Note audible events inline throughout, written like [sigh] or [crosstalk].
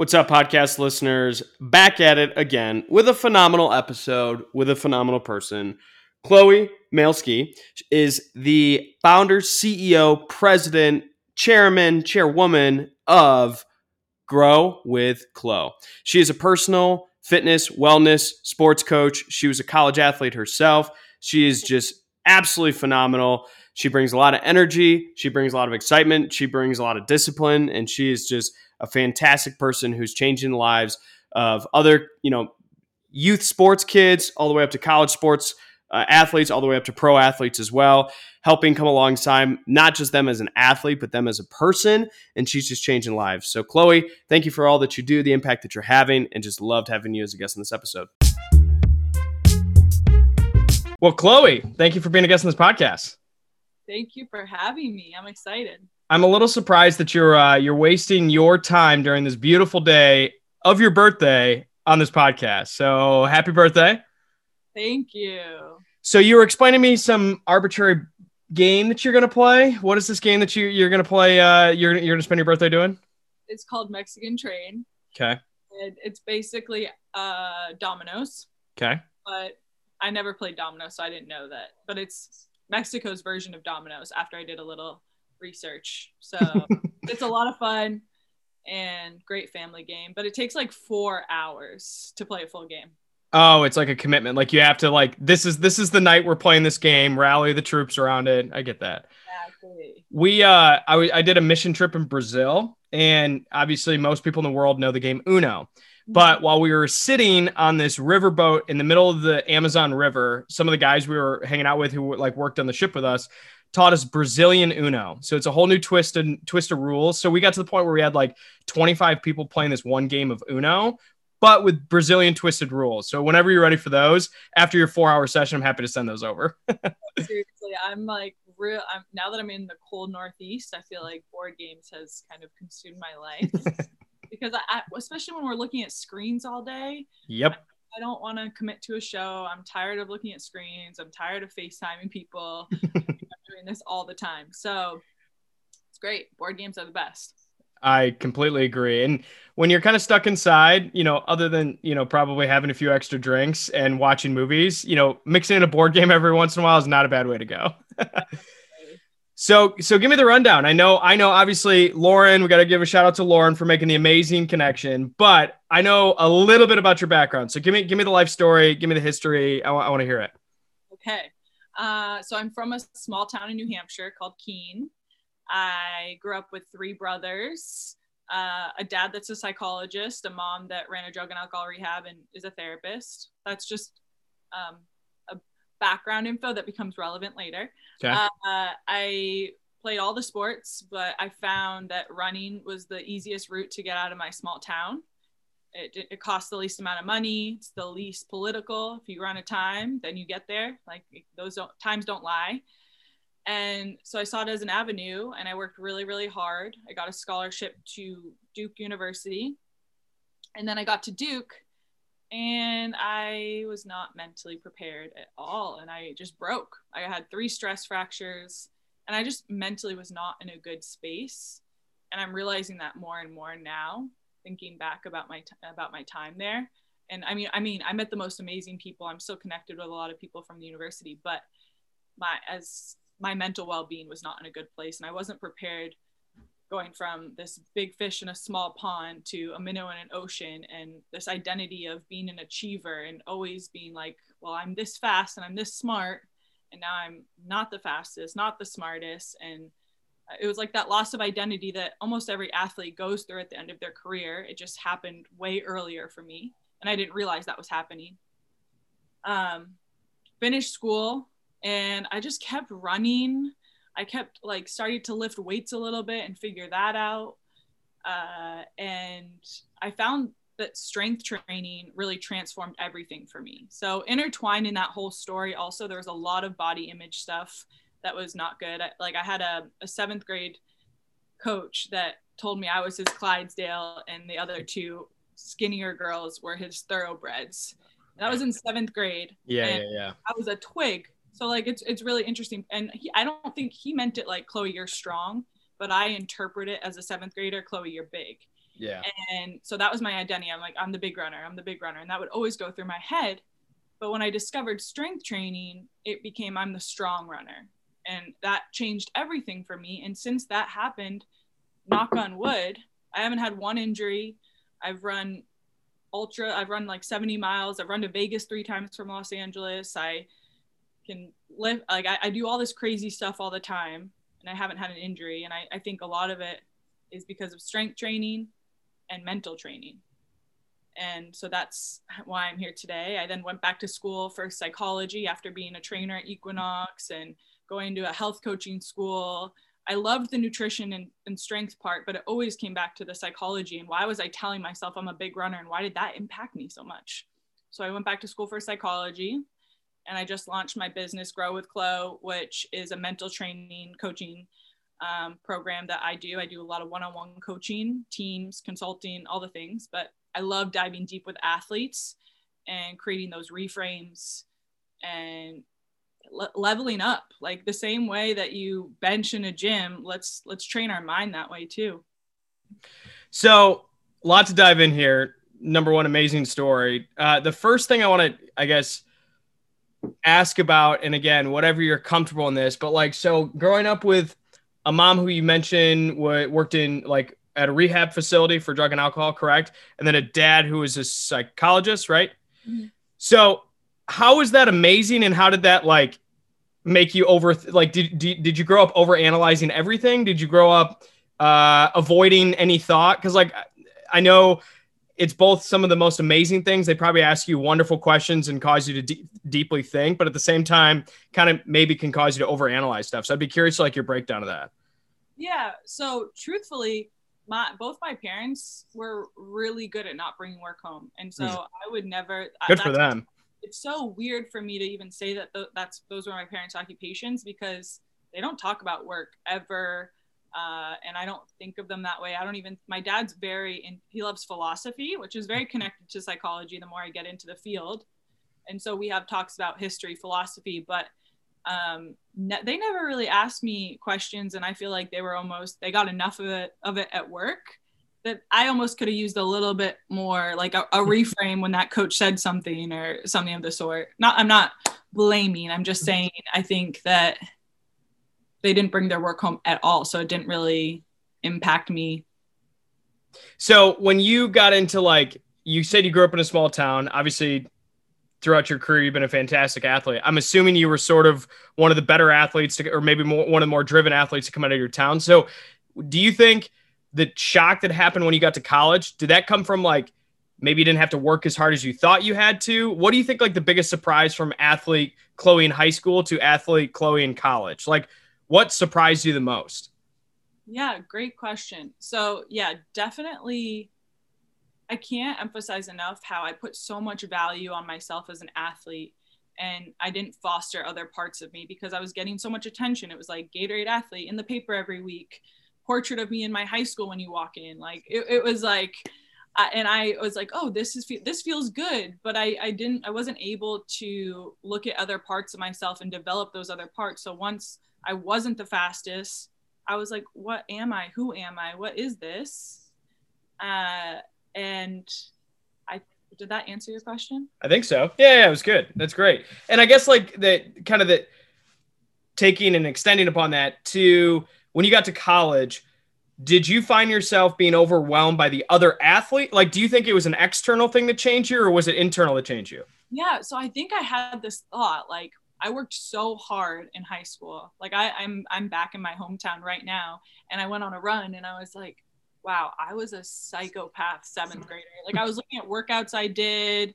What's up, podcast listeners? Back at it again with a phenomenal episode with a phenomenal person. Chloe Maleski is the founder, CEO, president, chairman, chairwoman of Grow with Chloe. She is a personal fitness, wellness, sports coach. She was a college athlete herself. She is just absolutely phenomenal. She brings a lot of energy. She brings a lot of excitement. She brings a lot of discipline, and she is just a fantastic person who's changing the lives of other, you know, youth sports kids all the way up to college sports uh, athletes, all the way up to pro athletes as well, helping come alongside not just them as an athlete, but them as a person. And she's just changing lives. So, Chloe, thank you for all that you do, the impact that you're having, and just loved having you as a guest in this episode. Well, Chloe, thank you for being a guest on this podcast. Thank you for having me. I'm excited. I'm a little surprised that you're uh, you're wasting your time during this beautiful day of your birthday on this podcast. So happy birthday! Thank you. So you were explaining to me some arbitrary game that you're going to play. What is this game that you you're going to play? Uh, you're you're going to spend your birthday doing? It's called Mexican Train. Okay. It, it's basically uh, dominoes. Okay. But I never played dominoes, so I didn't know that. But it's Mexico's version of dominoes. After I did a little research. So [laughs] it's a lot of fun and great family game, but it takes like four hours to play a full game. Oh, it's like a commitment. Like you have to like this is this is the night we're playing this game. Rally the troops around it. I get that. Exactly. We uh I, w- I did a mission trip in Brazil, and obviously most people in the world know the game Uno. But mm-hmm. while we were sitting on this riverboat in the middle of the Amazon River, some of the guys we were hanging out with who like worked on the ship with us taught us Brazilian Uno. So it's a whole new twist and twist of rules. So we got to the point where we had like 25 people playing this one game of Uno, but with Brazilian twisted rules. So whenever you're ready for those, after your four hour session, I'm happy to send those over. [laughs] Seriously, I'm like real. I'm, now that I'm in the cold Northeast, I feel like board games has kind of consumed my life. [laughs] because I, I, especially when we're looking at screens all day. Yep. I don't want to commit to a show. I'm tired of looking at screens. I'm tired of FaceTiming people. [laughs] Doing this all the time. So it's great. Board games are the best. I completely agree. And when you're kind of stuck inside, you know, other than, you know, probably having a few extra drinks and watching movies, you know, mixing in a board game every once in a while is not a bad way to go. [laughs] So, so give me the rundown. I know, I know. Obviously, Lauren. We got to give a shout out to Lauren for making the amazing connection. But I know a little bit about your background. So, give me, give me the life story. Give me the history. I, w- I want to hear it. Okay. Uh, so I'm from a small town in New Hampshire called Keene. I grew up with three brothers, uh, a dad that's a psychologist, a mom that ran a drug and alcohol rehab and is a therapist. That's just um, a background info that becomes relevant later. Okay. Uh, I played all the sports, but I found that running was the easiest route to get out of my small town. It, it costs the least amount of money. It's the least political. If you run a time, then you get there. Like those don't, times don't lie. And so I saw it as an avenue and I worked really, really hard. I got a scholarship to Duke University. And then I got to Duke and I was not mentally prepared at all. And I just broke. I had three stress fractures, and I just mentally was not in a good space. And I'm realizing that more and more now, thinking back about my t- about my time there. And I mean, I mean, I met the most amazing people. I'm still connected with a lot of people from the university, but my as my mental well-being was not in a good place, and I wasn't prepared going from this big fish in a small pond to a minnow in an ocean and this identity of being an achiever and always being like well i'm this fast and i'm this smart and now i'm not the fastest not the smartest and it was like that loss of identity that almost every athlete goes through at the end of their career it just happened way earlier for me and i didn't realize that was happening um, finished school and i just kept running I kept like started to lift weights a little bit and figure that out. Uh, and I found that strength training really transformed everything for me. So intertwined in that whole story, also there was a lot of body image stuff that was not good. I, like I had a, a seventh grade coach that told me I was his Clydesdale and the other two skinnier girls were his thoroughbreds. That was in seventh grade. Yeah, yeah, yeah. I was a twig so like it's it's really interesting, and he, I don't think he meant it like Chloe, you're strong, but I interpret it as a seventh grader, Chloe, you're big. Yeah. And so that was my identity. I'm like, I'm the big runner. I'm the big runner. And that would always go through my head. But when I discovered strength training, it became I'm the strong runner. And that changed everything for me. And since that happened, knock on wood, I haven't had one injury. I've run ultra, I've run like 70 miles. I've run to Vegas three times from Los Angeles. I can live, like, I, I do all this crazy stuff all the time. And I haven't had an injury. And I, I think a lot of it is because of strength training and mental training. And so that's why I'm here today. I then went back to school for psychology after being a trainer at Equinox and going to a health coaching school. I loved the nutrition and, and strength part, but it always came back to the psychology and why was I telling myself I'm a big runner and why did that impact me so much? So I went back to school for psychology and I just launched my business, Grow with Chloe, which is a mental training coaching um, program that I do. I do a lot of one on one coaching, teams, consulting, all the things. But I love diving deep with athletes and creating those reframes and le- leveling up like the same way that you bench in a gym let's let's train our mind that way too so a lot to dive in here number one amazing story uh, the first thing i want to i guess ask about and again whatever you're comfortable in this but like so growing up with a mom who you mentioned worked in like at a rehab facility for drug and alcohol, correct? And then a dad who was a psychologist, right? Mm-hmm. So, how is that amazing? And how did that like make you over? Like, did, did did you grow up over analyzing everything? Did you grow up uh, avoiding any thought? Because like I know it's both some of the most amazing things. They probably ask you wonderful questions and cause you to de- deeply think, but at the same time, kind of maybe can cause you to overanalyze stuff. So I'd be curious, like your breakdown of that. Yeah. So truthfully, my both my parents were really good at not bringing work home, and so mm. I would never. Good for them. It's so weird for me to even say that th- that's those were my parents' occupations because they don't talk about work ever uh, and I don't think of them that way. I don't even. My dad's very in. He loves philosophy, which is very connected to psychology. The more I get into the field, and so we have talks about history, philosophy, but um, ne- they never really asked me questions, and I feel like they were almost they got enough of it of it at work that I almost could have used a little bit more, like a, a hmm. reframe when that coach said something or something of the sort. Not, I'm not blaming. I'm just hmm. saying I think that they didn't bring their work home at all. So it didn't really impact me. So when you got into like, you said you grew up in a small town, obviously throughout your career, you've been a fantastic athlete. I'm assuming you were sort of one of the better athletes to, or maybe more, one of the more driven athletes to come out of your town. So do you think the shock that happened when you got to college, did that come from like, maybe you didn't have to work as hard as you thought you had to. What do you think like the biggest surprise from athlete Chloe in high school to athlete Chloe in college? Like what surprised you the most? Yeah, great question. So, yeah, definitely. I can't emphasize enough how I put so much value on myself as an athlete and I didn't foster other parts of me because I was getting so much attention. It was like Gatorade athlete in the paper every week, portrait of me in my high school when you walk in. Like it, it was like, and I was like, oh, this is this feels good, but I I didn't I wasn't able to look at other parts of myself and develop those other parts. So once I wasn't the fastest. I was like, what am I? Who am I? What is this? Uh, and I did that answer your question? I think so. Yeah, yeah, it was good. That's great. And I guess like that kind of the taking and extending upon that to when you got to college, did you find yourself being overwhelmed by the other athlete? Like, do you think it was an external thing that changed you, or was it internal that changed you? Yeah. So I think I had this thought like, I worked so hard in high school. Like I, I'm I'm back in my hometown right now, and I went on a run, and I was like, wow, I was a psychopath seventh grader. Like I was looking at workouts I did.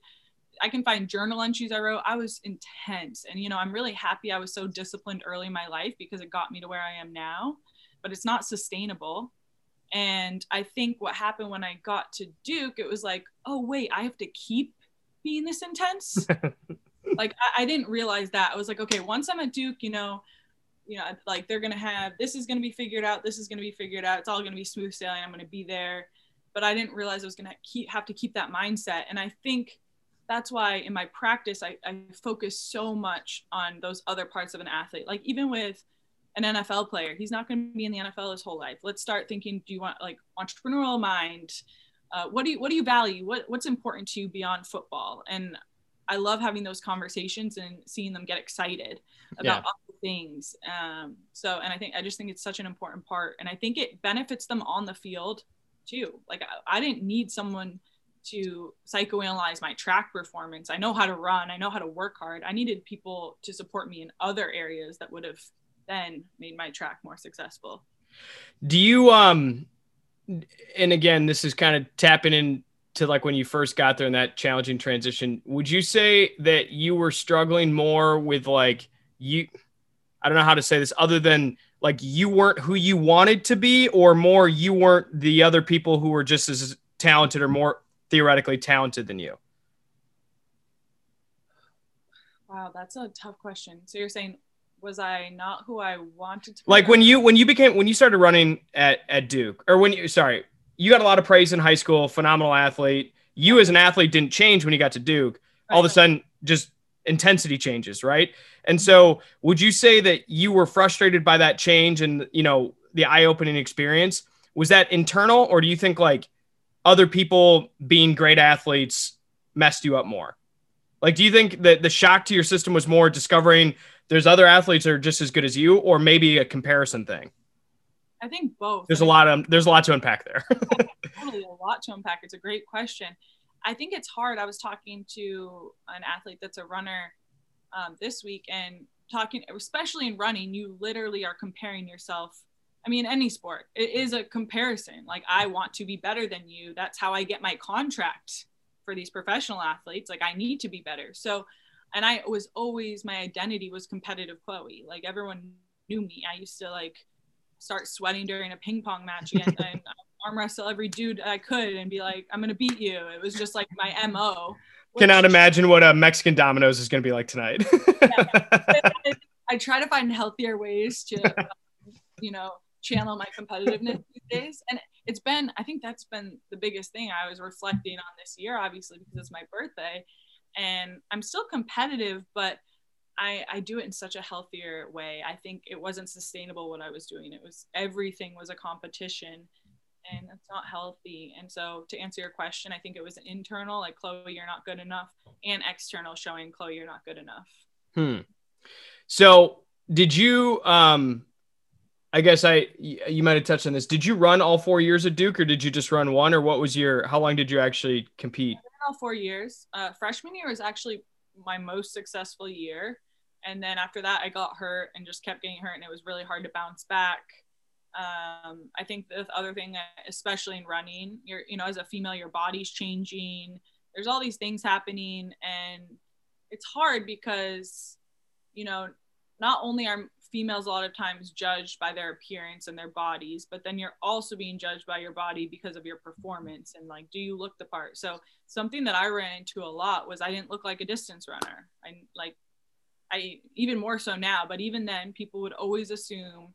I can find journal entries I wrote. I was intense, and you know, I'm really happy I was so disciplined early in my life because it got me to where I am now. But it's not sustainable. And I think what happened when I got to Duke, it was like, oh wait, I have to keep being this intense. [laughs] like I, I didn't realize that. I was like, okay, once I'm at Duke, you know, you know, like they're gonna have this is gonna be figured out, this is gonna be figured out, it's all gonna be smooth sailing. I'm gonna be there. But I didn't realize I was gonna keep have to keep that mindset. And I think that's why in my practice I, I focus so much on those other parts of an athlete. Like even with an NFL player. He's not going to be in the NFL his whole life. Let's start thinking. Do you want like entrepreneurial mind? Uh, what do you what do you value? What what's important to you beyond football? And I love having those conversations and seeing them get excited about yeah. things. Um, so, and I think I just think it's such an important part, and I think it benefits them on the field too. Like I, I didn't need someone to psychoanalyze my track performance. I know how to run. I know how to work hard. I needed people to support me in other areas that would have then made my track more successful. Do you um and again this is kind of tapping into like when you first got there in that challenging transition, would you say that you were struggling more with like you I don't know how to say this other than like you weren't who you wanted to be or more you weren't the other people who were just as talented or more theoretically talented than you? Wow, that's a tough question. So you're saying was I not who I wanted to be? Like when you when you became when you started running at at Duke or when you sorry, you got a lot of praise in high school, phenomenal athlete. You as an athlete didn't change when you got to Duke. All of a sudden just intensity changes, right? And mm-hmm. so would you say that you were frustrated by that change and you know the eye-opening experience? Was that internal or do you think like other people being great athletes messed you up more? Like, do you think that the shock to your system was more discovering there's other athletes that are just as good as you, or maybe a comparison thing? I think both. There's a lot of there's a lot to unpack there. [laughs] totally a lot to unpack. It's a great question. I think it's hard. I was talking to an athlete that's a runner um, this week, and talking, especially in running, you literally are comparing yourself I mean, any sport, it is a comparison. Like, I want to be better than you. That's how I get my contract for these professional athletes. Like, I need to be better. So, and I was always, my identity was competitive Chloe. Like, everyone knew me. I used to like start sweating during a ping pong match and, [laughs] and arm wrestle every dude I could and be like, I'm to beat you. It was just like my MO. Which, Cannot imagine what a Mexican Domino's is to be like tonight. yeah. I, [laughs] I try to find healthier ways to, um, you know, channel my competitiveness these days. And it's been, I think that's been the biggest thing I was reflecting on this year, obviously, because it's my birthday. And I'm still competitive, but I, I do it in such a healthier way. I think it wasn't sustainable what I was doing. It was everything was a competition and it's not healthy. And so to answer your question, I think it was internal, like Chloe, you're not good enough, and external showing Chloe, you're not good enough. Hmm. So did you um I guess I you might have touched on this. Did you run all four years at Duke, or did you just run one, or what was your? How long did you actually compete? All four years. Uh, freshman year was actually my most successful year, and then after that, I got hurt and just kept getting hurt, and it was really hard to bounce back. Um, I think the other thing, especially in running, you're you know as a female, your body's changing. There's all these things happening, and it's hard because you know not only are females a lot of times judged by their appearance and their bodies but then you're also being judged by your body because of your performance and like do you look the part? So something that i ran into a lot was i didn't look like a distance runner. I like i even more so now but even then people would always assume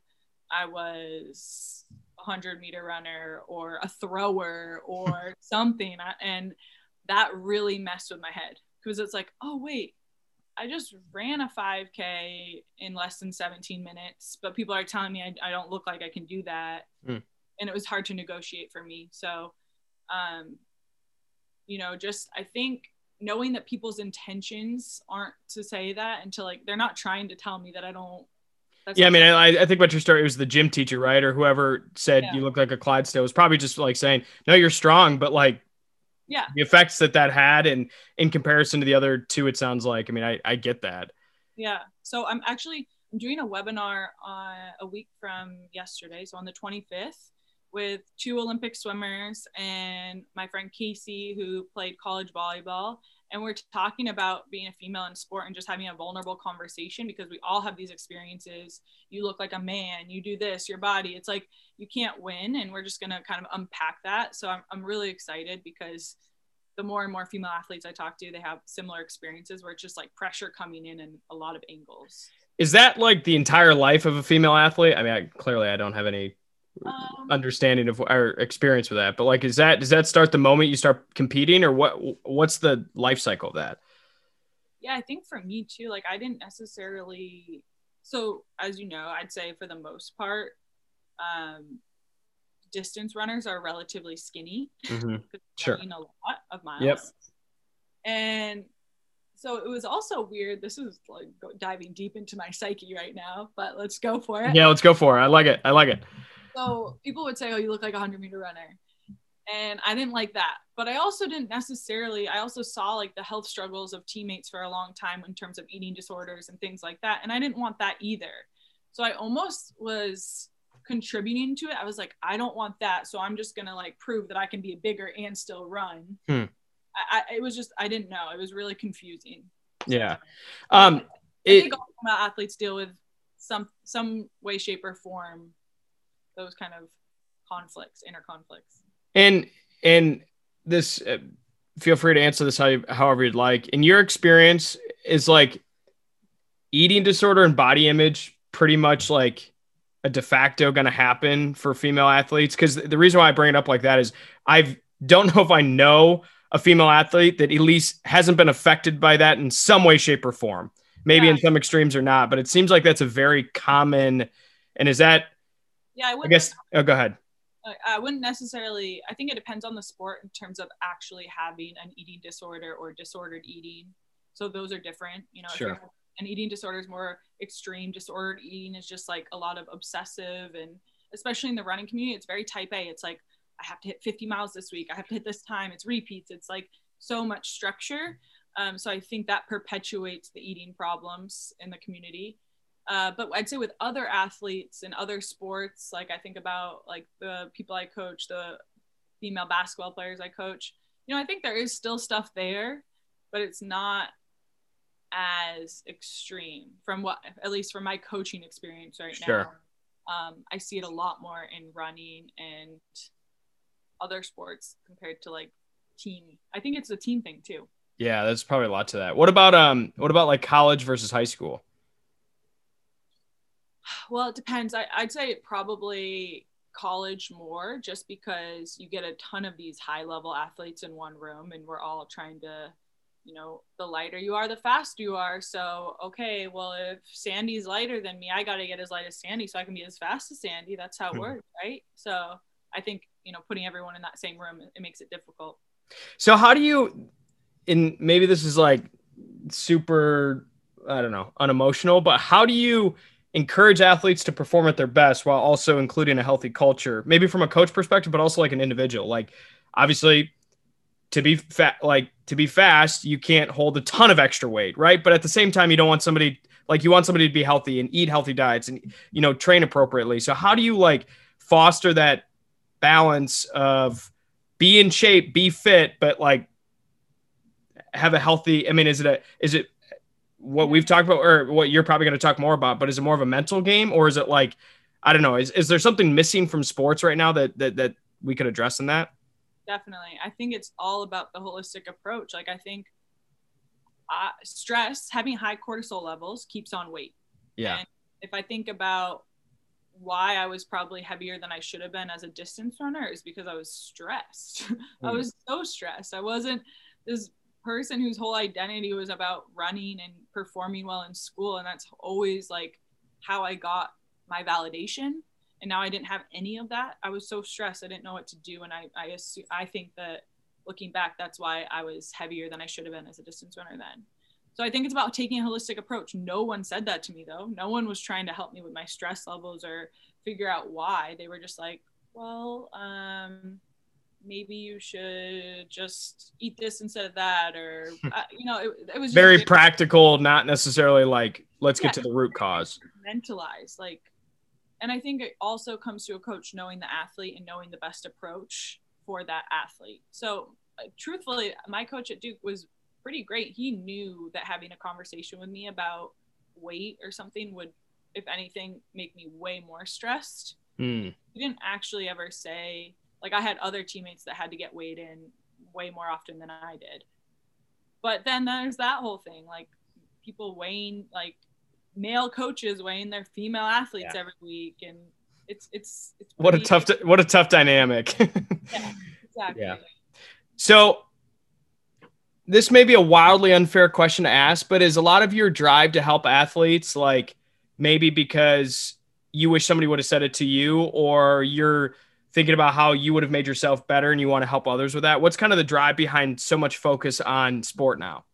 i was a 100 meter runner or a thrower or [laughs] something and that really messed with my head. Because it's like oh wait I just ran a 5K in less than 17 minutes, but people are telling me I, I don't look like I can do that. Mm. And it was hard to negotiate for me. So, um, you know, just I think knowing that people's intentions aren't to say that until like they're not trying to tell me that I don't. yeah, I mean, I, I think about your story. It was the gym teacher, right, or whoever said yeah. you look like a Clydesdale was probably just like saying, "No, you're strong," but like yeah. the effects that that had and in comparison to the other two it sounds like. I mean i, I get that. Yeah. So i'm actually i'm doing a webinar on a week from yesterday so on the 25th with two olympic swimmers and my friend casey who played college volleyball and we're talking about being a female in sport and just having a vulnerable conversation because we all have these experiences. You look like a man you do this your body. It's like you can't win and we're just going to kind of unpack that. So I'm, I'm really excited because the more and more female athletes i talk to they have similar experiences where it's just like pressure coming in and a lot of angles. Is that like the entire life of a female athlete? I mean I, clearly i don't have any um, understanding of our experience with that. But like, is that does that start the moment you start competing, or what? What's the life cycle of that? Yeah, I think for me too. Like, I didn't necessarily so as you know, I'd say for the most part, um, distance runners are relatively skinny. Mm-hmm. [laughs] Sure. A lot of miles. Yep. And so it was also weird. This is like diving deep into my psyche right now, but let's go for it. Yeah, let's go for it. I like it. I like it. So people would say, "Oh, you look like a hundred meter runner," and I didn't like that. But I also didn't necessarily. I also saw like the health struggles of teammates for a long time in terms of eating disorders and things like that, and I didn't want that either. So I almost was contributing to it. I was like, I don't want that, so I'm just gonna like prove that I can be bigger and still run. Hmm. I, I, it was just I didn't know. It was really confusing. Yeah. Um, I think all athletes deal with some some way, shape, or form those kind of conflicts, inner conflicts. And and this, uh, feel free to answer this how you, however you'd like. In your experience, is like eating disorder and body image pretty much like a de facto going to happen for female athletes? Because the reason why I bring it up like that is I don't know [laughs] if I know a female athlete that at least hasn't been affected by that in some way, shape, or form. Maybe yeah. in some extremes or not, but it seems like that's a very common. And is that? Yeah, I, I guess. Oh, go ahead. I wouldn't necessarily. I think it depends on the sport in terms of actually having an eating disorder or disordered eating. So those are different. You know, sure. an eating disorder is more extreme. Disordered eating is just like a lot of obsessive and especially in the running community, it's very type A. It's like I have to hit 50 miles this week. I have to hit this time. It's repeats. It's like so much structure. Um, so I think that perpetuates the eating problems in the community. Uh, but I'd say with other athletes and other sports, like I think about like the people I coach, the female basketball players I coach, you know, I think there is still stuff there, but it's not as extreme from what, at least from my coaching experience right sure. now. Um, I see it a lot more in running and other sports compared to like team. I think it's a team thing too. Yeah, there's probably a lot to that. What about um what about like college versus high school? Well, it depends. I, I'd say probably college more just because you get a ton of these high level athletes in one room and we're all trying to you know the lighter you are the faster you are so okay well if sandy's lighter than me i got to get as light as sandy so i can be as fast as sandy that's how it mm-hmm. works right so i think you know putting everyone in that same room it makes it difficult so how do you and maybe this is like super i don't know unemotional but how do you encourage athletes to perform at their best while also including a healthy culture maybe from a coach perspective but also like an individual like obviously to be fat like to be fast you can't hold a ton of extra weight right but at the same time you don't want somebody like you want somebody to be healthy and eat healthy diets and you know train appropriately so how do you like foster that balance of be in shape, be fit, but like have a healthy. I mean, is it a is it what we've talked about or what you're probably going to talk more about, but is it more of a mental game or is it like I don't know, is, is there something missing from sports right now that that that we could address in that? Definitely. I think it's all about the holistic approach. Like I think uh, stress, having high cortisol levels keeps on weight. Yeah. And if I think about why I was probably heavier than I should have been as a distance runner is because I was stressed. Mm. [laughs] I was so stressed. I wasn't this person whose whole identity was about running and performing well in school. And that's always like how I got my validation. And now I didn't have any of that. I was so stressed. I didn't know what to do. And I, I, assume, I think that looking back, that's why I was heavier than I should have been as a distance runner then. So I think it's about taking a holistic approach. No one said that to me though. No one was trying to help me with my stress levels or figure out why. They were just like, well, um, maybe you should just eat this instead of that, or [laughs] uh, you know, it, it was very practical, not necessarily like let's yeah, get to the root cause. Mentalize like, and I think it also comes to a coach knowing the athlete and knowing the best approach for that athlete. So, uh, truthfully, my coach at Duke was pretty great. He knew that having a conversation with me about weight or something would, if anything, make me way more stressed. Mm. He didn't actually ever say, like, I had other teammates that had to get weighed in way more often than I did. But then there's that whole thing, like, people weighing, like, male coaches weighing their female athletes yeah. every week. And it's, it's, it's what a tough, what a tough dynamic. [laughs] yeah, exactly. Yeah. So this may be a wildly unfair question to ask, but is a lot of your drive to help athletes like maybe because you wish somebody would have said it to you, or you're thinking about how you would have made yourself better and you want to help others with that? What's kind of the drive behind so much focus on sport now?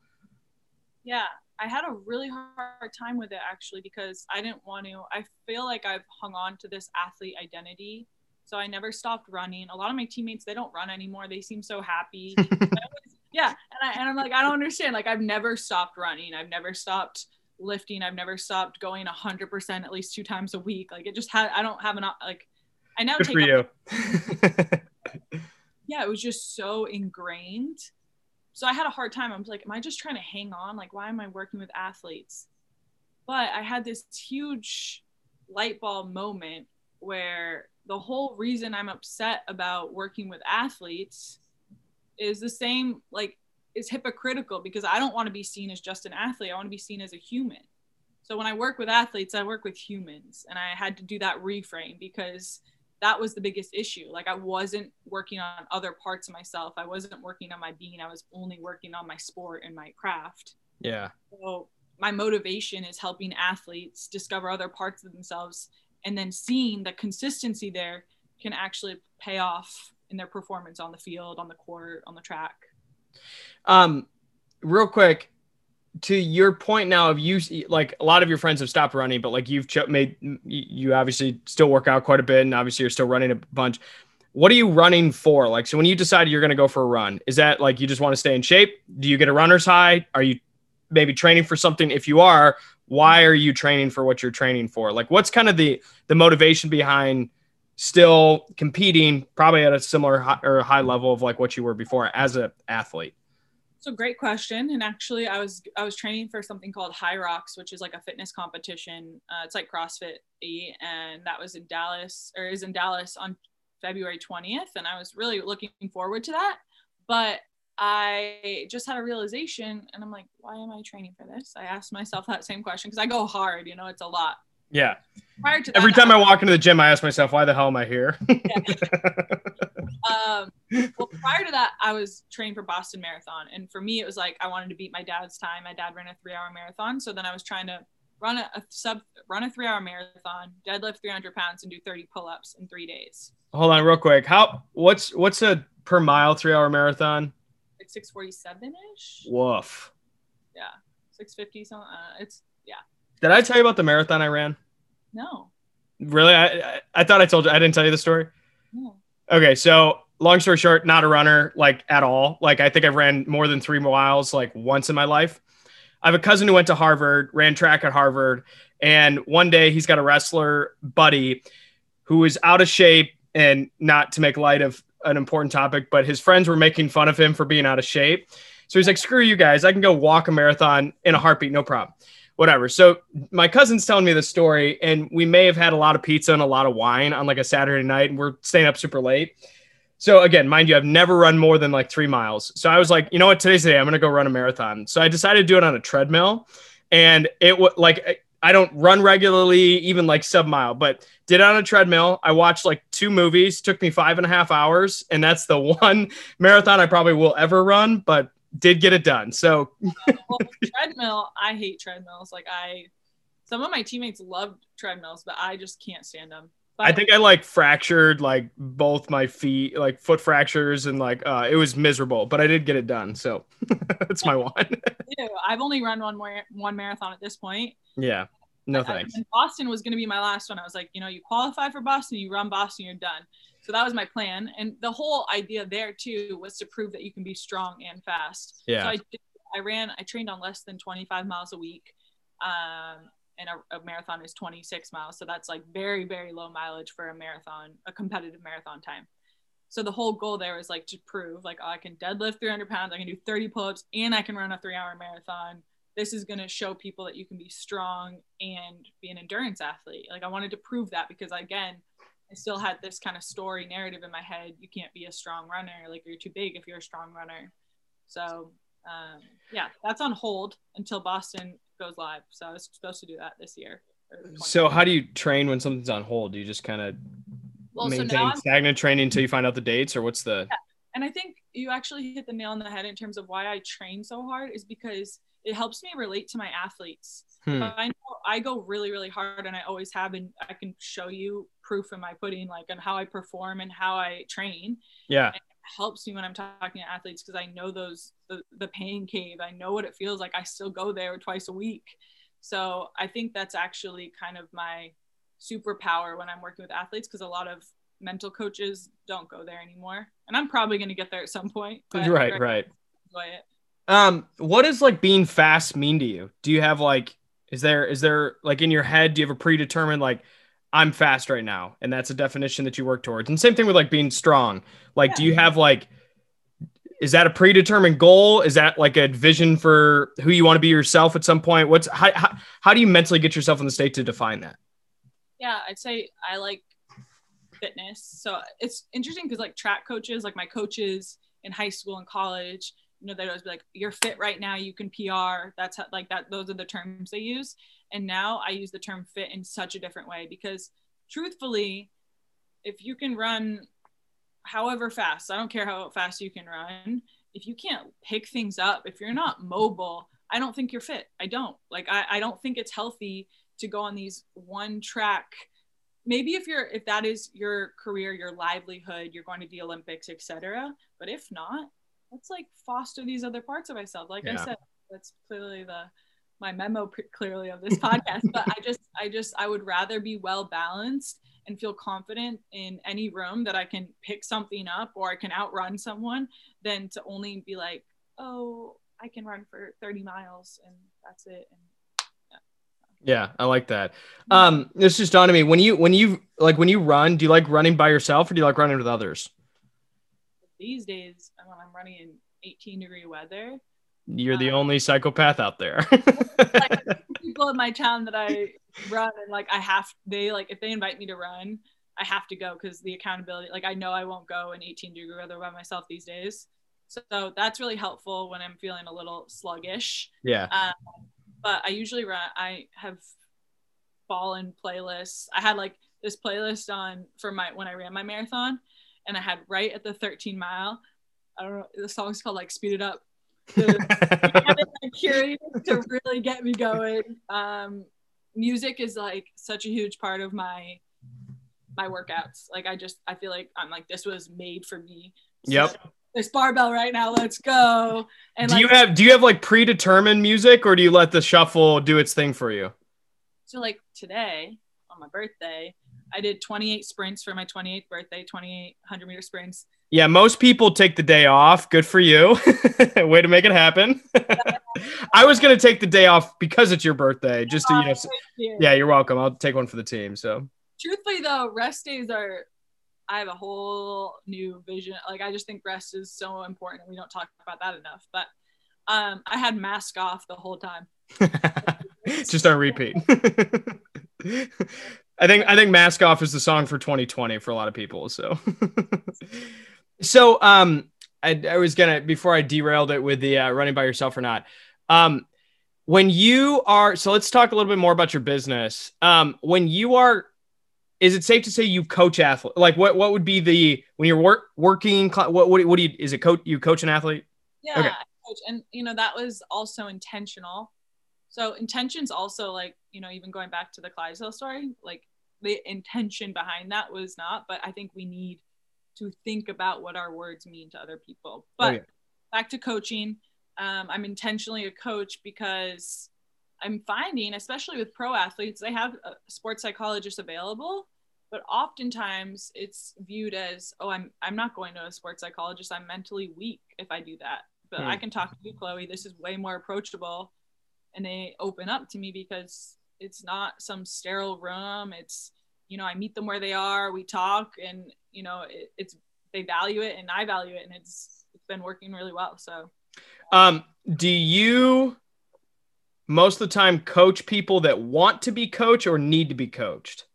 Yeah, I had a really hard time with it actually because I didn't want to. I feel like I've hung on to this athlete identity. So I never stopped running. A lot of my teammates, they don't run anymore. They seem so happy. [laughs] yeah. And, I, and I'm like, I don't understand. Like, I've never stopped running. I've never stopped lifting. I've never stopped going 100% at least two times a week. Like, it just had, I don't have an, like, I now Good take for you. [laughs] yeah, it was just so ingrained. So I had a hard time. I was like, am I just trying to hang on? Like, why am I working with athletes? But I had this huge light bulb moment where the whole reason I'm upset about working with athletes is the same, like, is hypocritical because I don't want to be seen as just an athlete. I want to be seen as a human. So when I work with athletes, I work with humans. And I had to do that reframe because that was the biggest issue. Like I wasn't working on other parts of myself. I wasn't working on my being. I was only working on my sport and my craft. Yeah. So my motivation is helping athletes discover other parts of themselves and then seeing the consistency there can actually pay off in their performance on the field, on the court, on the track. Um real quick, to your point now of you like a lot of your friends have stopped running but like you've made you obviously still work out quite a bit and obviously you're still running a bunch. What are you running for? Like so when you decide you're going to go for a run is that like you just want to stay in shape? Do you get a runner's high? Are you maybe training for something? If you are why are you training for what you're training for? Like what's kind of the the motivation behind still competing probably at a similar high, or high level of like what you were before as an athlete so great question. And actually, I was I was training for something called Hyrox, which is like a fitness competition. Uh, it's like CrossFit, and that was in Dallas or is in Dallas on February 20th. And I was really looking forward to that. But I just had a realization, and I'm like, why am I training for this? I asked myself that same question because I go hard. You know, it's a lot. Yeah. Prior to that, every time I, I walk into the gym, I ask myself, why the hell am I here? [laughs] um, well, prior to that, I was training for Boston Marathon, and for me, it was like I wanted to beat my dad's time. My dad ran a three-hour marathon, so then I was trying to run a, a sub, run a three-hour marathon, deadlift 300 pounds, and do 30 pull-ups in three days. Hold on, real quick. How? What's what's a per mile three-hour marathon? Like 647 ish. Woof. Yeah, 650 something. Uh, it's yeah. Did I tell you about the marathon I ran? No. Really? I, I, I thought I told you. I didn't tell you the story. No. Okay, so long story short, not a runner like at all. Like I think I've ran more than three miles like once in my life. I have a cousin who went to Harvard, ran track at Harvard, and one day he's got a wrestler buddy who is out of shape and not to make light of an important topic, but his friends were making fun of him for being out of shape. So he's like, screw you guys. I can go walk a marathon in a heartbeat, no problem whatever. So my cousin's telling me the story, and we may have had a lot of pizza and a lot of wine on like a Saturday night, and we're staying up super late. So again, mind you, I've never run more than like three miles. So I was like, you know what, today's the day. I'm gonna go run a marathon. So I decided to do it on a treadmill, and it was like I don't run regularly, even like sub mile, but did it on a treadmill. I watched like two movies, took me five and a half hours, and that's the [laughs] one marathon I probably will ever run. But did get it done. So well, treadmill, I hate treadmills. Like I, some of my teammates love treadmills, but I just can't stand them. But I think I like fractured like both my feet, like foot fractures, and like uh, it was miserable. But I did get it done, so [laughs] that's my one. [laughs] I've only run one more one marathon at this point. Yeah, no thanks. I, Boston was going to be my last one. I was like, you know, you qualify for Boston, you run Boston, you're done. So that was my plan. And the whole idea there too was to prove that you can be strong and fast. Yeah. So I, did, I ran, I trained on less than 25 miles a week. Um, and a, a, marathon is 26 miles. So that's like very, very low mileage for a marathon, a competitive marathon time. So the whole goal there was like to prove like, oh, I can deadlift 300 pounds, I can do 30 pull-ups and I can run a three hour marathon. This is going to show people that you can be strong and be an endurance athlete. Like I wanted to prove that because again, I still had this kind of story narrative in my head. You can't be a strong runner. Like you're too big if you're a strong runner. So um, yeah, that's on hold until Boston goes live. So I was supposed to do that this year. So how do you train when something's on hold? Do you just kind of well, maintain so stagnant training until you find out the dates, or what's the? Yeah. And I think you actually hit the nail on the head in terms of why I train so hard is because it helps me relate to my athletes. Hmm. I know I go really, really hard and I always have, and I can show you proof in my pudding, like on how I perform and how I train. Yeah. it helps me when I'm talking to athletes because I know those, the, the pain cave. I know what it feels like. I still go there twice a week. So I think that's actually kind of my superpower when I'm working with athletes because a lot of mental coaches don't go there anymore. And I'm probably going to get there at some point. [laughs] Right, right. Enjoy it. Um, what does like being fast mean to you? Do you have like, is there, is there like in your head, do you have a predetermined like, I'm fast right now, and that's a definition that you work towards? And same thing with like being strong. Like, Yeah. do you have like, is that a predetermined goal? Is that like a vision for who you want to be yourself at some point? What's how, how, how do you mentally get yourself in the state to define that? Yeah, I'd say I like fitness. So it's interesting because like track coaches, like my coaches in high school and college, you know, they'd always be like, "You're fit right now. You can PR." That's how, like that. Those are the terms they use. And now I use the term fit in such a different way because, truthfully, if you can run however fast, I don't care how fast you can run. If you can't pick things up, if you're not mobile, I don't think you're fit. I don't like. I, I don't think it's healthy to go on these one track maybe if you're if that is your career your livelihood you're going to the olympics etc but if not let's like foster these other parts of myself. Like i said that's clearly the my memo clearly of this [laughs] podcast but i just i just i would rather be well balanced and feel confident in any room that i can pick something up or i can outrun someone than to only be like oh i can run for 30 miles and that's it. And Yeah, I like that. Um, this just dawned on me when you when you like when you run, do you like running by yourself or do you like running with others? These days when i'm running in 18 degree weather You're the Uh, only psychopath out there. like [laughs] people in my town that I run and like I have they like if they invite me to run, I have to go because the accountability like I know I won't go in 18 degree weather by myself these days. So that's really helpful when I'm feeling a little sluggish. yeah. Um, but I usually run I have fallen playlists. I had like this playlist on for my when I ran my marathon and I had right at the 13 mile. I don't know the song's called like Speed It Up. The- having that curious to really get me going. Um, music is like such a huge part of my my workouts. Like I just I feel like I'm like this was made for me. So Yep. This barbell right now. Let's go. And do like, you have do you have like predetermined music or do you let the shuffle do its thing for you? so like today on my birthday, I did 28 sprints for my 28th birthday, 2800 meter sprints. Yeah, most people take the day off. Good for you. [laughs] Way to make it happen. [laughs] I was gonna take the day off because it's your birthday, just to you know. Yeah. Yeah, you're welcome. I'll take one for the team. So truthfully though rest days are i have a whole new vision like i just think rest is so important we don't talk about that enough but um i had mask off the whole time [laughs] just on repeat. I think I think "Mask Off" is the song for 2020 for a lot of people. So, [laughs] so um, I, I was gonna before I derailed it with the uh, running by yourself or not. Um, when you are so, let's talk a little bit more about your business. Um, when you are, is it safe to say you coach athlete? Like, what what would be the when you're work working? What what, what do you is it coach you coach an athlete? yeah Okay. And you know that was also intentional so intentions also like you know even going back to the clydesdale story like the intention behind that was not but i think we need to think about what our words mean to other people but yeah. back to coaching um, i'm intentionally a coach because i'm finding especially with pro athletes they have a sports psychologists available but oftentimes it's viewed as oh i'm i'm not going to a sports psychologist i'm mentally weak if i do that but Hmm. i can talk to you chloe this is way more approachable and they open up to me because it's not some sterile room. It's you know i meet them where they are we talk and you know it, it's they value it and i value it and it's it's been working really well so. Um, do you most of the time coach people that want to be coached or need to be coached?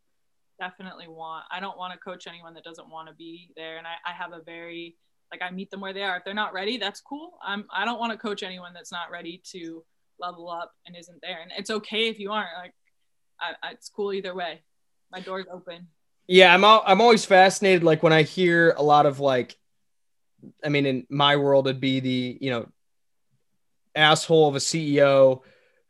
definitely want i don't want to coach anyone that doesn't want to be there and I, I have a very like i meet them where they are. If they're not ready that's cool. I'm i don't want to coach anyone that's not ready to level up and isn't there and it's okay if you aren't like I, I, it's cool either way my door's open Yeah, I'm al- I'm always fascinated. Like when I hear a lot of like, I mean, in my world, it'd be the you know asshole of a CEO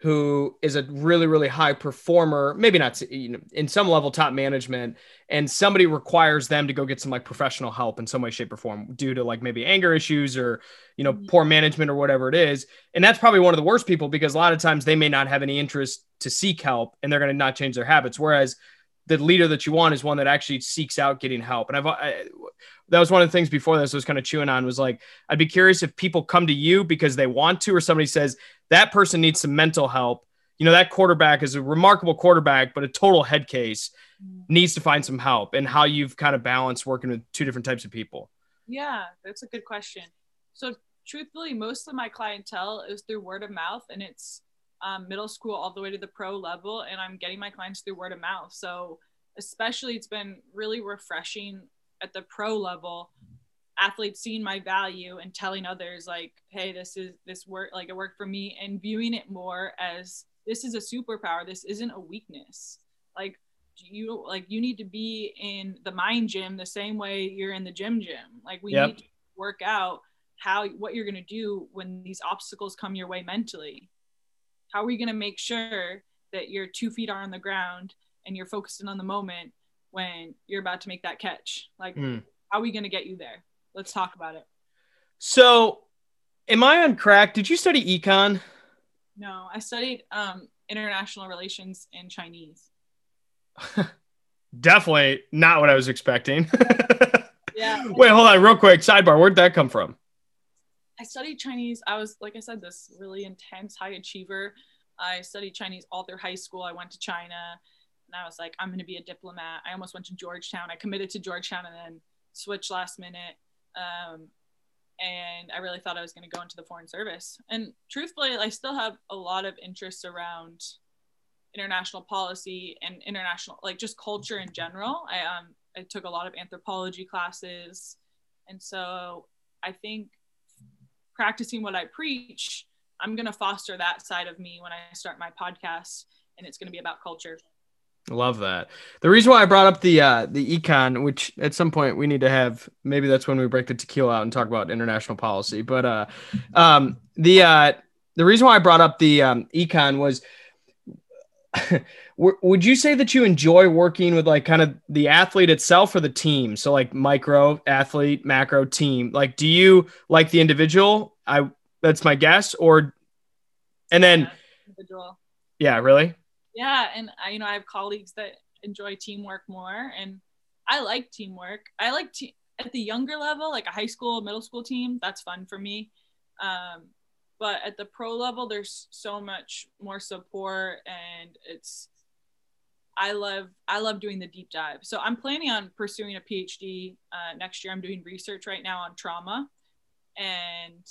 who is a really really high performer maybe not you know, in some level top management and somebody requires them to go get some like professional help in some way shape or form due to like maybe anger issues or you know mm-hmm. poor management or whatever it is. And that's probably one of the worst people because a lot of times they may not have any interest to seek help and they're going to not change their habits. Whereas the leader that you want is one that actually seeks out getting help. And i've I, that was one of the things before this I was kind of chewing on was like I'd be curious if people come to you because they want to or somebody says that person needs some mental help. You know, that quarterback is a remarkable quarterback, but a total head case mm. needs to find some help and how you've kind of balanced working with two different types of people. Yeah, that's a good question. So truthfully, most of my clientele is through word of mouth and it's um, middle school all the way to the pro level. And I'm getting my clients through word of mouth. So especially it's been really refreshing at the pro level athletes seeing my value and telling others like hey this is this work like it worked for me and viewing it more as this is a superpower this isn't a weakness. Like you like you need to be in the mind gym the same way you're in the gym gym. Like we yep. need to work out how what you're going to do when these obstacles come your way mentally. How are we going to make sure that your two feet are on the ground and you're focusing on the moment when you're about to make that catch like mm. how are we going to get you there Let's talk about it. So, am I on crack? Did you study econ? No, I studied um, international relations and Chinese. [laughs] Definitely not what I was expecting. [laughs] yeah. Wait, hold on, real quick. Sidebar. Where'd that come from? I studied Chinese. I was, like I said, this really intense high achiever. I studied Chinese all through high school. I went to China and I was like, I'm going to be a diplomat. I almost went to Georgetown. I committed to Georgetown and then switched last minute. Um, and I really thought I was going to go into the foreign service. And truthfully, I still have a lot of interests around international policy and international, like just culture in general. I um, I took a lot of anthropology classes, and so I think practicing what I preach, I'm going to foster that side of me when I start my podcast, and it's going to be about culture. Love that. The reason why I brought up the uh, the econ, which at some point we need to have, maybe that's when we break the tequila out and talk about international policy. But uh, um, the uh, the reason why I brought up the um, econ was, [laughs] would you say that you enjoy working with like kind of the athlete itself or the team? So like micro athlete, macro team. Like, do you like the individual? I that's my guess. Or and then, individual. Yeah, really yeah and I, you know i have colleagues that enjoy teamwork more and i like teamwork. I like te- at the younger level like a high school middle school team that's fun for me. Um, but at the pro level there's so much more support and it's i love i love doing the deep dive. So i'm planning on pursuing a phd uh, next year. I'm doing research right now on trauma and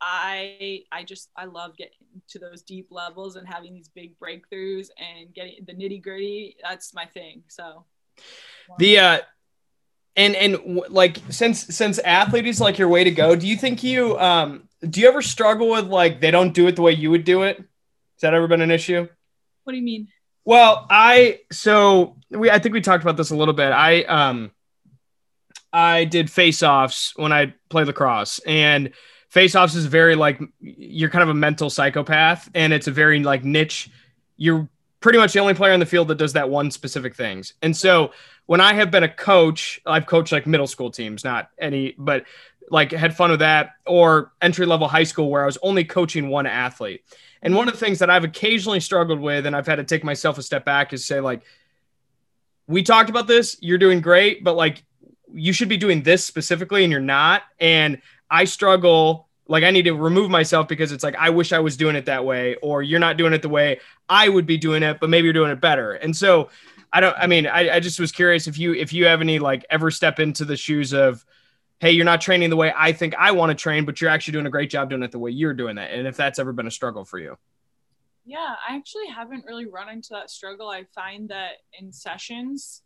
I I just I love getting to those deep levels and having these big breakthroughs and getting the nitty gritty. That's my thing. So the uh and and like since since athlete is like your way to go, do you think you um do you ever struggle with like they don't do it the way you would do it? Has that ever been an issue? What do you mean? Well, I so we I think we talked about this a little bit. I um I did face offs when I play lacrosse and Face-offs is very like you're kind of a mental psychopath, and it's a very like niche. You're pretty much the only player in the field that does that one specific things. And so when I have been a coach, I've coached like middle school teams, not any, but like had fun with that, or entry level high school where I was only coaching one athlete. And one of the things that I've occasionally struggled with, and I've had to take myself a step back, is say like, we talked about this, you're doing great, but like you should be doing this specifically, and you're not. And I struggle like I need to remove myself because it's like I wish I was doing it that way or you're not doing it the way I would be doing it but maybe you're doing it better. And so I don't I mean I, I just was curious if you if you have any like ever step into the shoes of hey you're not training the way I think I want to train but you're actually doing a great job doing it the way you're doing that and if that's ever been a struggle for you. Yeah, I actually haven't really run into that struggle. I find that in sessions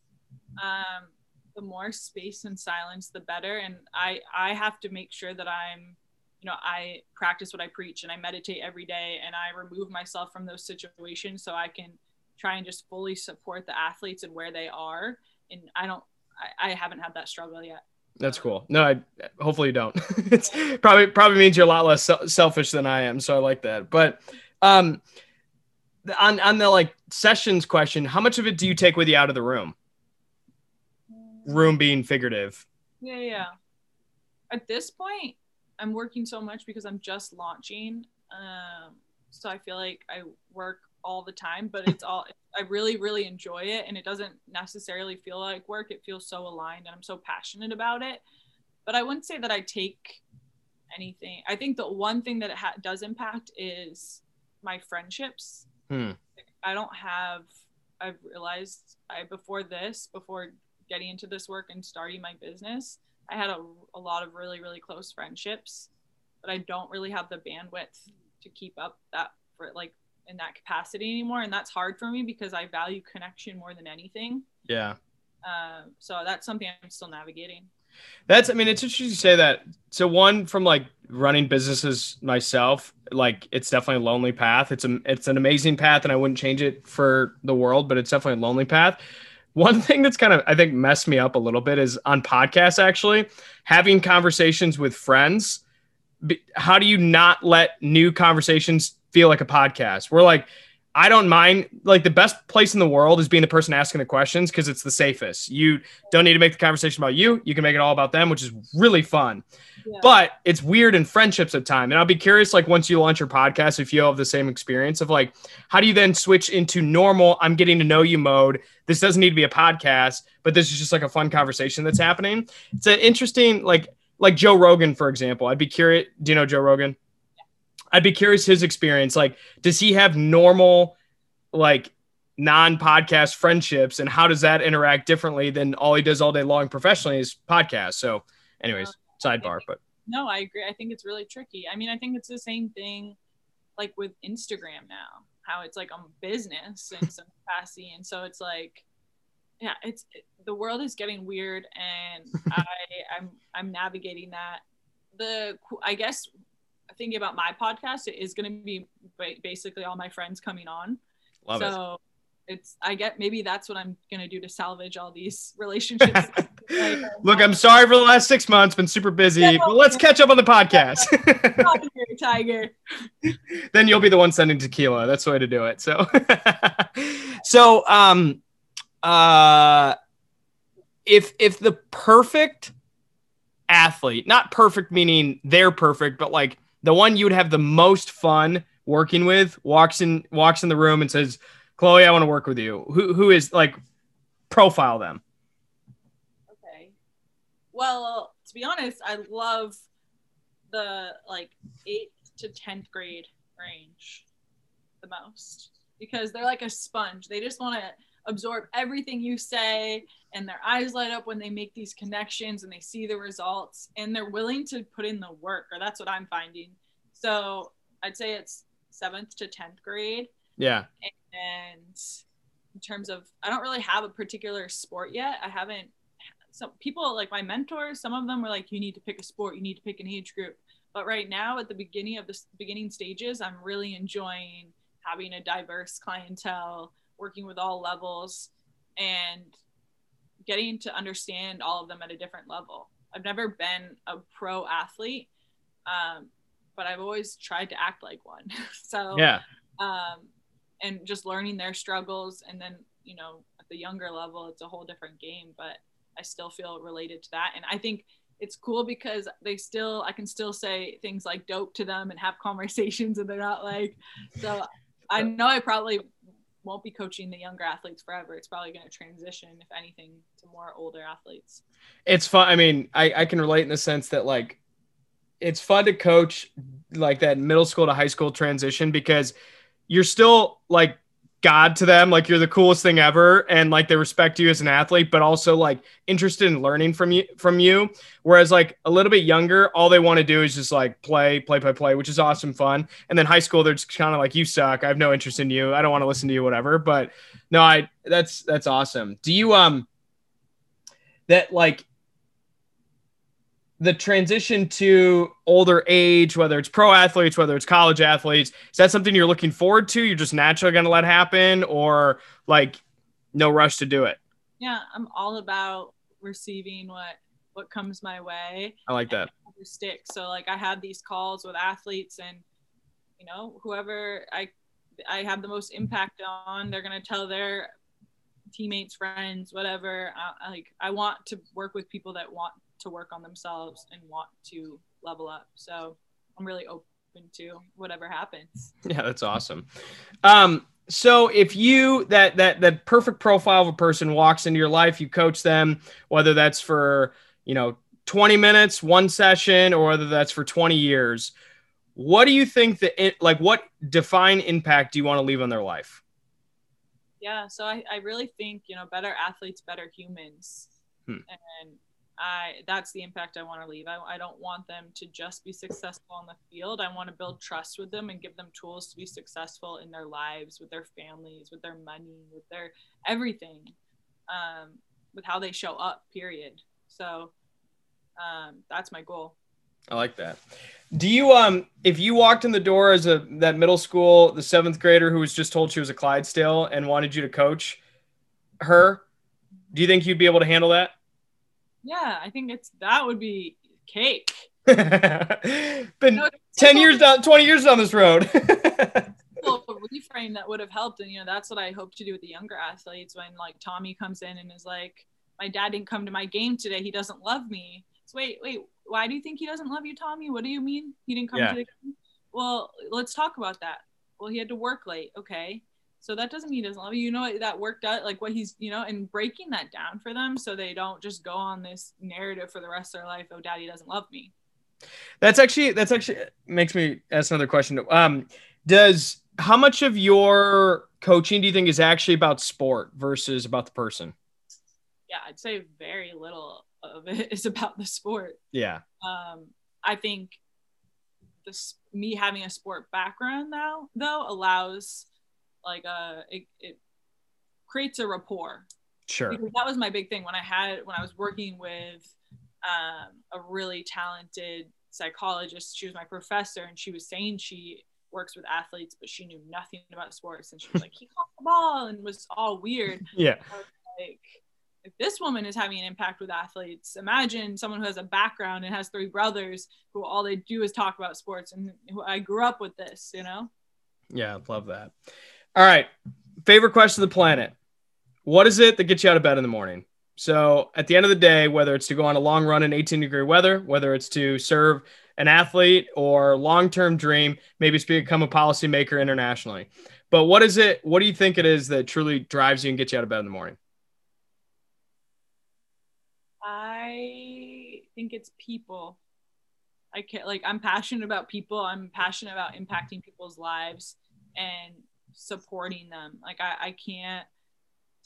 um the more space and silence the better and i i have to make sure that i'm you know i practice what i preach and i meditate every day and i remove myself from those situations so i can try and just fully support the athletes and where they are and i don't i, I haven't had that struggle yet that's cool. No, I hopefully you don't. [laughs] it's probably probably means you're a lot less selfish than I am, so I like that. But Um, on on the like sessions question, how much of it do you take with you out of the room? Room being figurative. Yeah, yeah. At this point, I'm working so much because I'm just launching. Um, so I feel like I work all the time, but it's all I really, really enjoy it, and it doesn't necessarily feel like work. It feels so aligned, and I'm so passionate about it. But I wouldn't say that I take anything. I think the one thing that it ha- does impact is my friendships. Hmm. I don't have. I've realized I before this, before getting into this work and starting my business, I had a, a lot of really, really close friendships, but I don't really have the bandwidth to keep up that for like in that capacity anymore. And that's hard for me because I value connection more than anything. Yeah. Uh, so that's something I'm still navigating. That's, I mean, it's interesting to say that. So one from like running businesses myself, like it's definitely a lonely path. It's a, it's an amazing path, and I wouldn't change it for the world, but it's definitely a lonely path. One thing that's kind of I think messed me up a little bit is on podcasts actually having conversations with friends. How do you not let new conversations feel like a podcast? We're like I don't mind. Like the best place in the world is being the person asking the questions because it's the safest. You don't need to make the conversation about you. You can make it all about them, which is really fun. Yeah. But it's weird in friendships at time. And I'll be curious, like once you launch your podcast, if you have the same experience of like, how do you then switch into normal? I'm getting to know you mode. This doesn't need to be a podcast, but this is just like a fun conversation that's happening. It's an interesting, like like Joe Rogan, for example. I'd be curious. Do you know Joe Rogan? I'd be curious his experience. Like, does he have normal, like, non-podcast friendships, and how does that interact differently than all he does all day long professionally is podcast? So, anyways, uh, sidebar. But no, I agree. I think it's really tricky. I mean, I think it's the same thing, like with Instagram now, how it's like a business in some [laughs] capacity, and so it's like, yeah, it's it, the world is getting weird, and [laughs] I I'm I'm navigating that. The I guess thinking about my podcast, it is going to be basically all my friends coming on. Love so it. it's I get maybe that's what I'm going to do to salvage all these [laughs] relationships. [laughs] Look, I'm sorry for the last six months. Been super busy, but let's catch up on the podcast. [laughs] tiger. then you'll be the one sending tequila. That's the way to do it. So, so um, uh, if if the perfect athlete, not perfect meaning they're perfect, but like the one you would have the most fun working with walks in walks in the room and says, "Chloe, I want to work with you." Who who is like profile them? Okay. Well, to be honest, I love the like 8th to 10th grade range the most because they're like a sponge. They just want to absorb everything you say and their eyes light up when they make these connections and they see the results and they're willing to put in the work or that's what i'm finding. So i'd say it's seventh to 10th grade. Yeah. And in terms of i don't really have a particular sport yet. I haven't some people like my mentors some of them were like you need to pick a sport. You need to pick an age group. But right now at the beginning of the beginning stages i'm really enjoying having a diverse clientele working with all levels and getting to understand all of them at a different level. I've never been a pro athlete, um, but I've always tried to act like one. [laughs] so yeah, um, and just learning their struggles, and then you know at the younger level, it's a whole different game. But I still feel related to that, and I think it's cool because they still I can still say things like dope to them and have [laughs] conversations, and they're not like so. I know I probably won't be coaching the younger athletes forever. It's probably going to transition, if anything, to more older athletes. It's fun. I mean, I, I can relate in the sense that like it's fun to coach like that middle school to high school transition because you're still like God to them, like you're the coolest thing ever, and like they respect you as an athlete, but also like interested in learning from you from you. Whereas like a little bit younger, all they want to do is just like play, play, play, play, which is awesome fun. And then high school, they're just kind of like, you suck. I have no interest in you. I don't want to listen to you, whatever. But no, I that's that's awesome. Do you um that like the transition to older age, whether it's pro athletes, whether it's college athletes, is that something you're looking forward to? You're just naturally going to let happen, or like no rush to do it? Yeah, I'm all about receiving what what comes my way. I like that. Stick. So like I have these calls with athletes and you know, whoever I I have the most impact on, they're gonna tell their teammates, friends, whatever. I, like I want to work with people that want to work on themselves and want to level up. So I'm really open to whatever happens. [laughs] Yeah, that's awesome. Um, so if you that that that perfect profile of a person walks into your life, you coach them, whether that's for you know 20 minutes, one session, or whether that's for 20 years. What do you think that like what define impact do you want to leave on their life? Yeah, so I, I really think, you know, better athletes, better humans. Hmm. And I that's the impact I want to leave. I, I don't want them to just be successful on the field. I want to build trust with them and give them tools to be successful in their lives, with their families, with their money, with their everything, um, with how they show up. Period. So um, that's my goal. I like that. Do you um if you walked in the door as a that middle school, the seventh grader who was just told she was a Clydesdale and wanted you to coach her, do you think you'd be able to handle that? Yeah, I think it's that would be cake. [laughs] Been no, ten years down, twenty years down this road. [laughs] well, reframe that would have helped, and you know that's what I hope to do with the younger athletes when like Tommy comes in and is like, "My dad didn't come to my game today. He doesn't love me." So wait, wait, why do you think he doesn't love you, Tommy? What do you mean he didn't come yeah. to the game? Well, let's talk about that. Well, he had to work late. Okay, so that doesn't mean he doesn't love you. You know that worked out, like what he's, you know, and breaking that down for them so they don't just go on this narrative for the rest of their life. Oh, daddy doesn't love me. That's actually that's actually makes me ask another question. Um, does how much of your coaching do you think is actually about sport versus about the person? Yeah, I'd say very little of it is about the sport. Yeah. Um, I think this me having a sport background now though allows like uh it, it creates a rapport. Sure. Because that was my big thing when i had when i was working with um, a really talented psychologist. She was my professor and she was saying she works with athletes but she knew nothing about sports. And she was [laughs] like he caught the ball and was all weird. [laughs] Yeah. Like if this woman is having an impact with athletes imagine someone who has a background and has three brothers who all they do is talk about sports and who i grew up with this you know? Yeah love that all right. Favorite question of the planet. What is it that gets you out of bed in the morning? So at the end of the day, whether it's to go on a long run in 18 degree weather, whether it's to serve an athlete or long term dream, maybe it's become a policymaker internationally. But what is it? What do you think it is that truly drives you and gets you out of bed in the morning? I think it's people. I can't like I'm passionate about people. I'm passionate about impacting people's lives and supporting them. Like I, I can't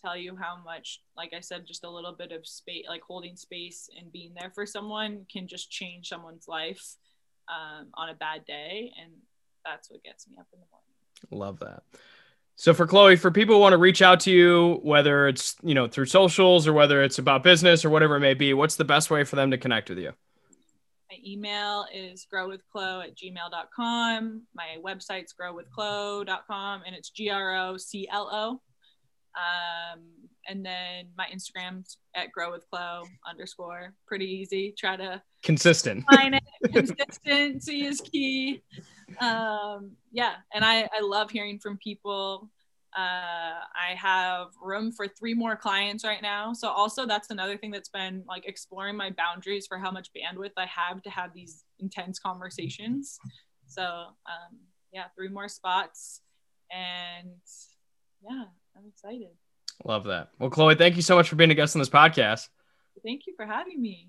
tell you how much, like I said, just a little bit of space, like holding space and being there for someone can just change someone's life um, on a bad day. And that's what gets me up in the morning. Love that. So for Chloe, for people who want to reach out to you, whether it's, you know, through socials or whether it's about business or whatever it may be, what's the best way for them to connect with you? Email is growithclo at gmail.com. My website's growithclo.com and it's G R O C L O. Um, and then my Instagram's at growwithchloe underscore. Pretty easy. Try to consistent. Find it. Consistency is key. Um, yeah. And I, I love hearing from people. Uh, I have room for three more clients right now. So also that's another thing that's been like exploring my boundaries for how much bandwidth I have to have these intense conversations. So um, yeah, three more spots, and yeah, I'm excited. Love that. Well, Chloe, thank you so much for being a guest on this podcast. Thank you for having me.